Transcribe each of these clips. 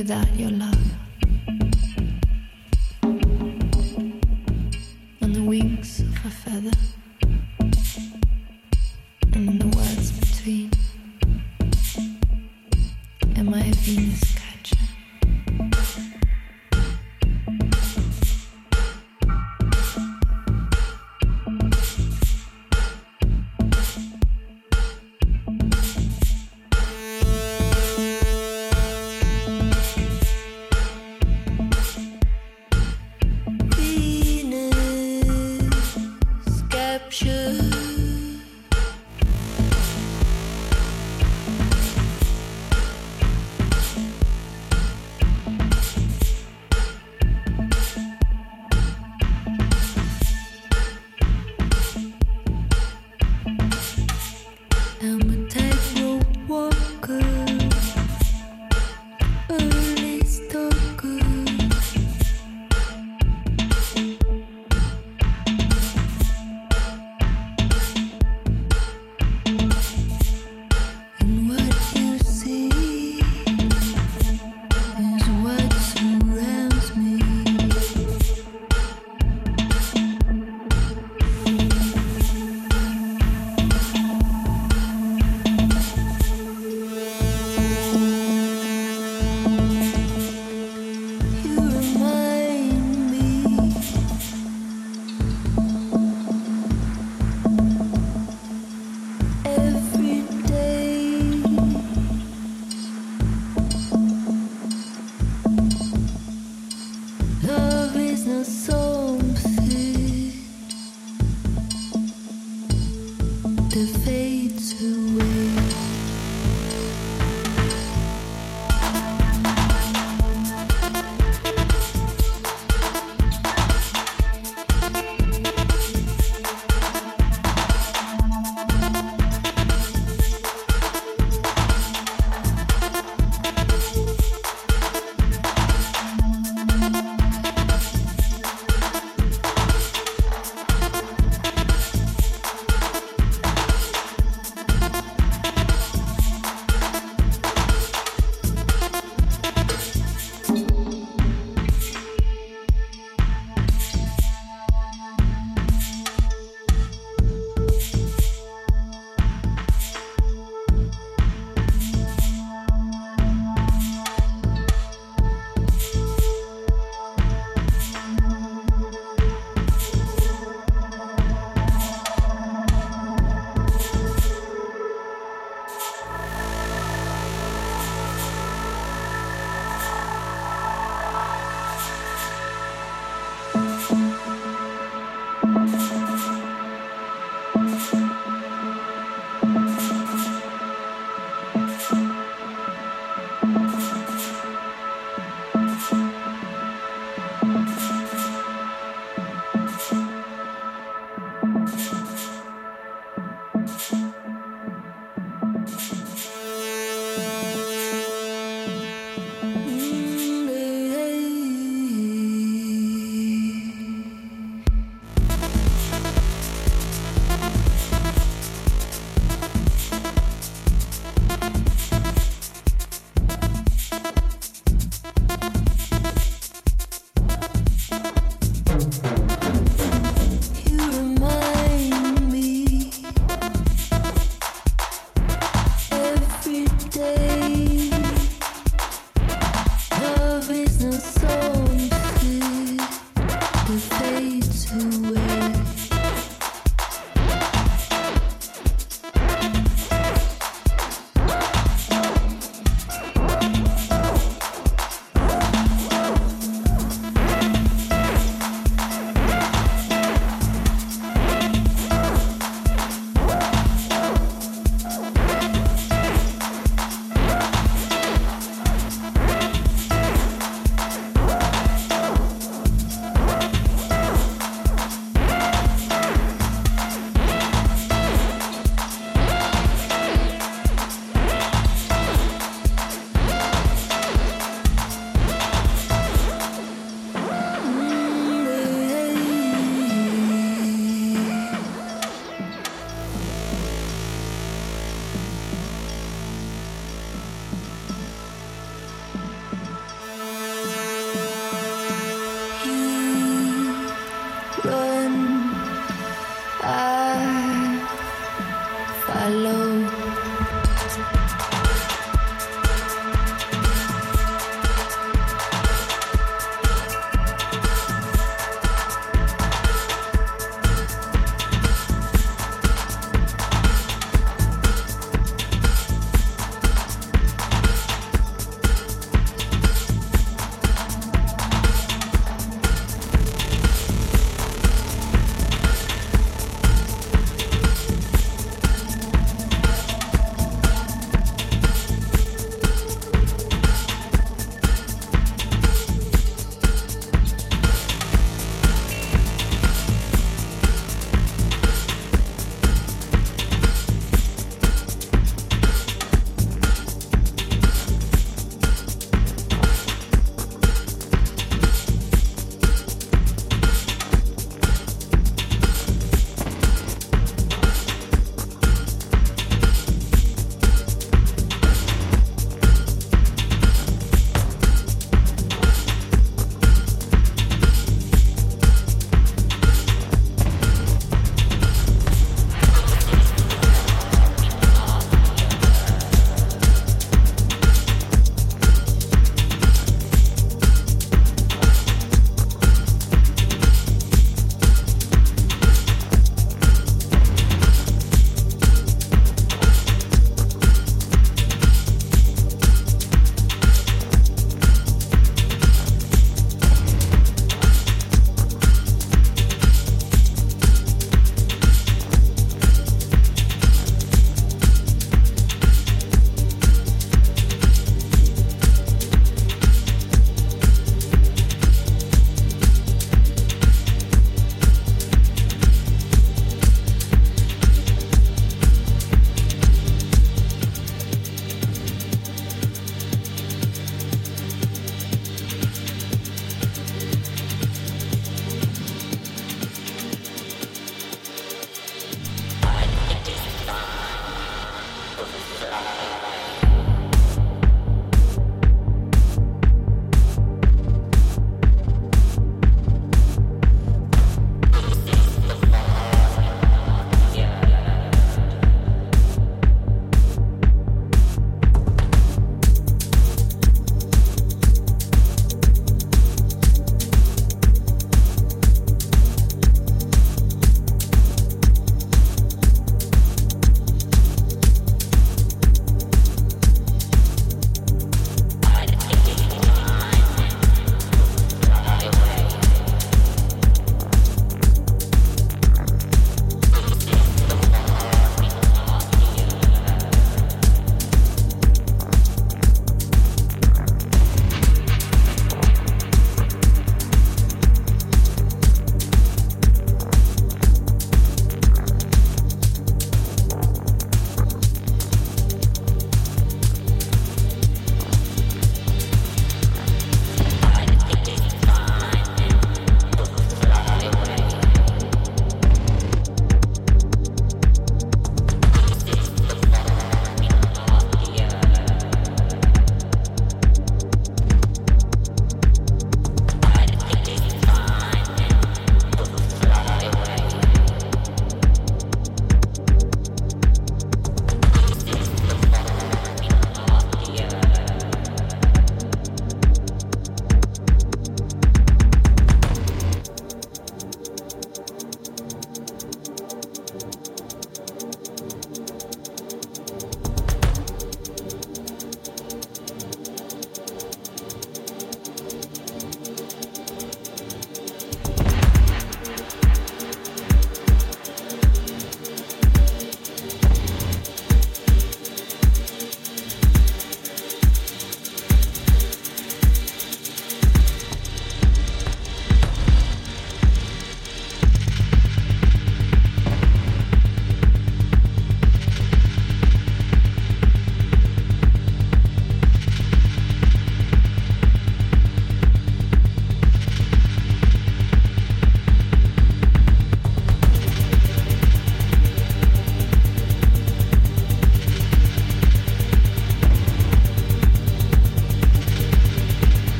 without your love.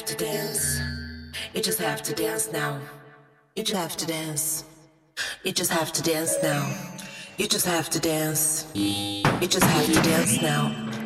Have to dance. You just have to dance now. You just have to dance. You just have to dance now. You just have to dance. You just have to dance now.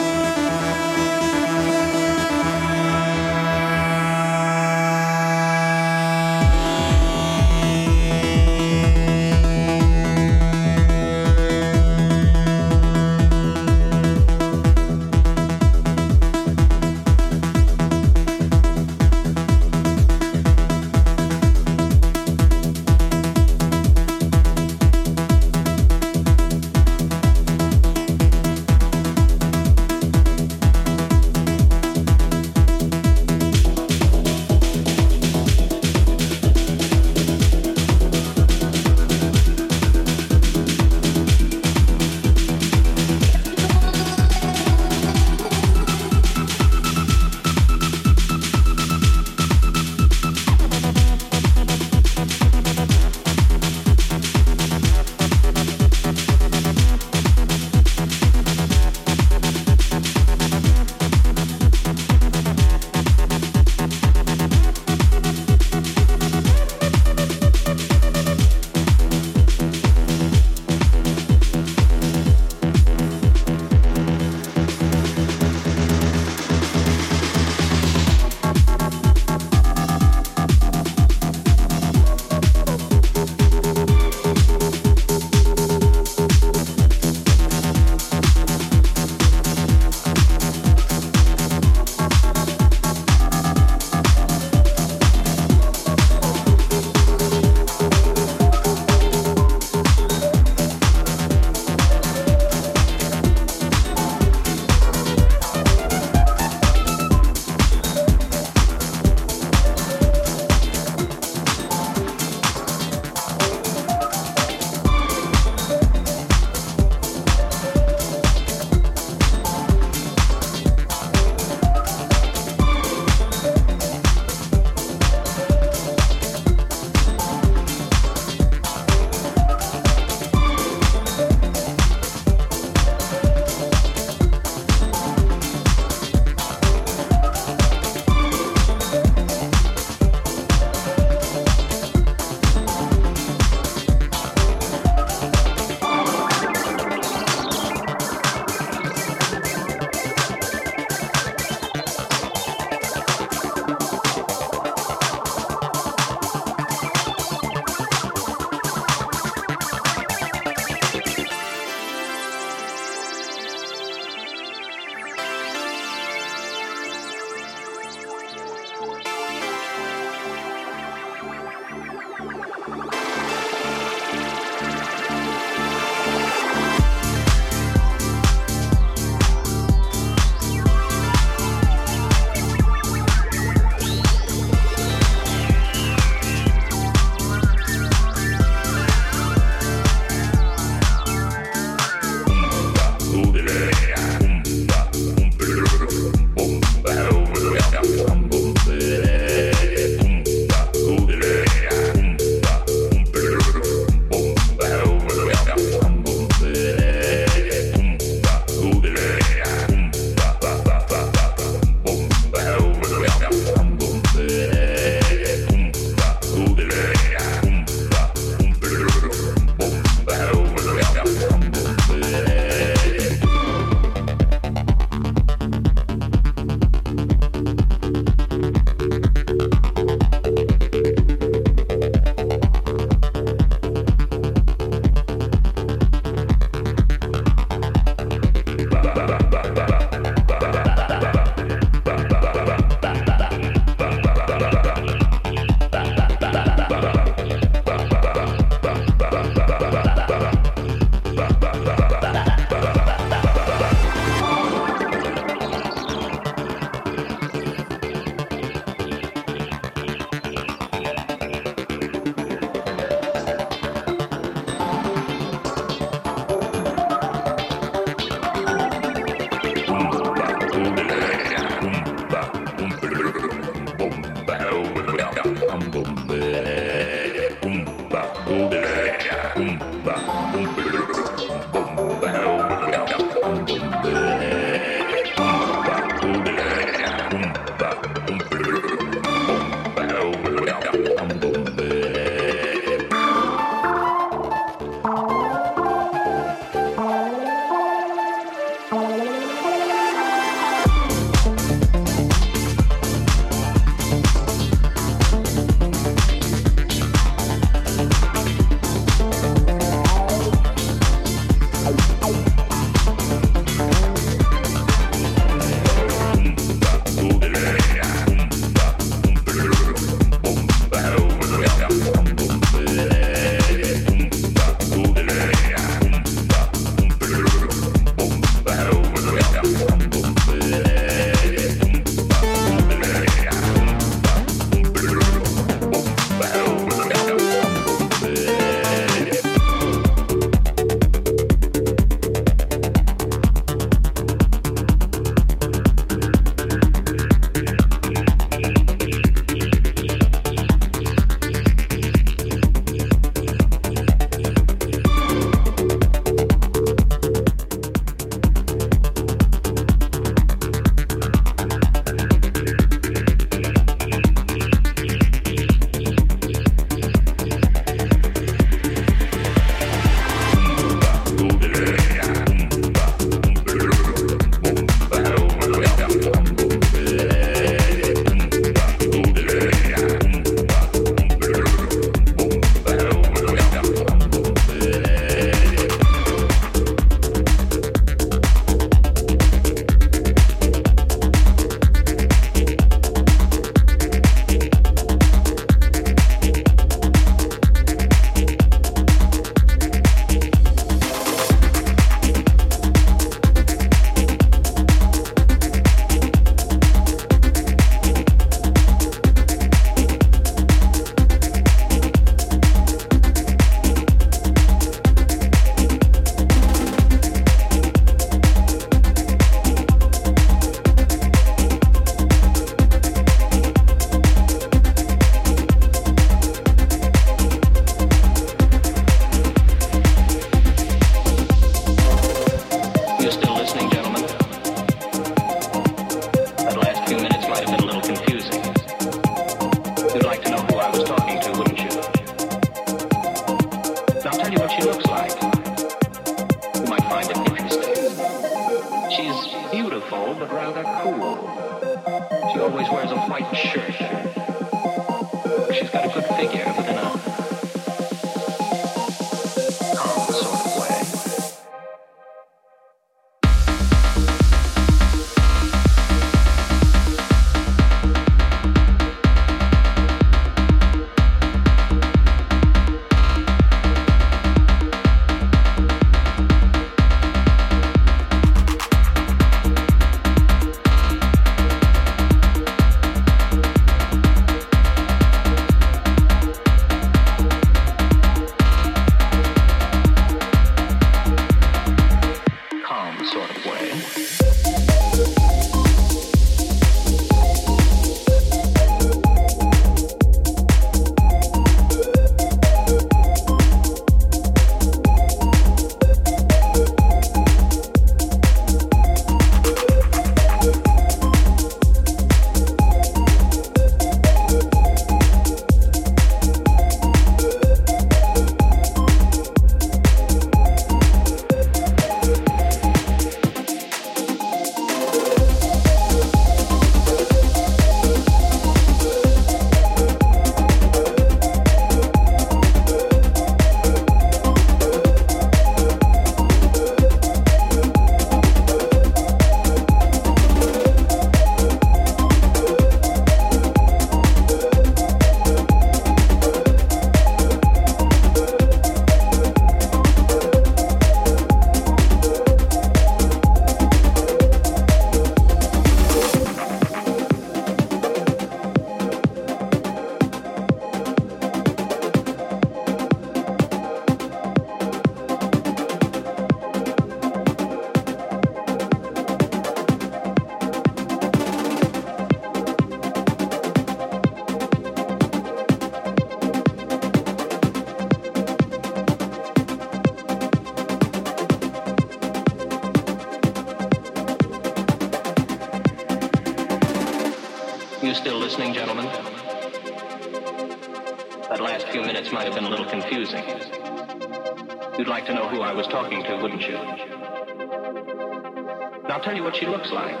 looks like.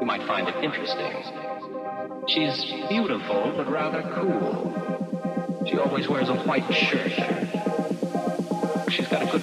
You might find it interesting. She's beautiful, but rather cool. She always wears a white shirt. She's got a good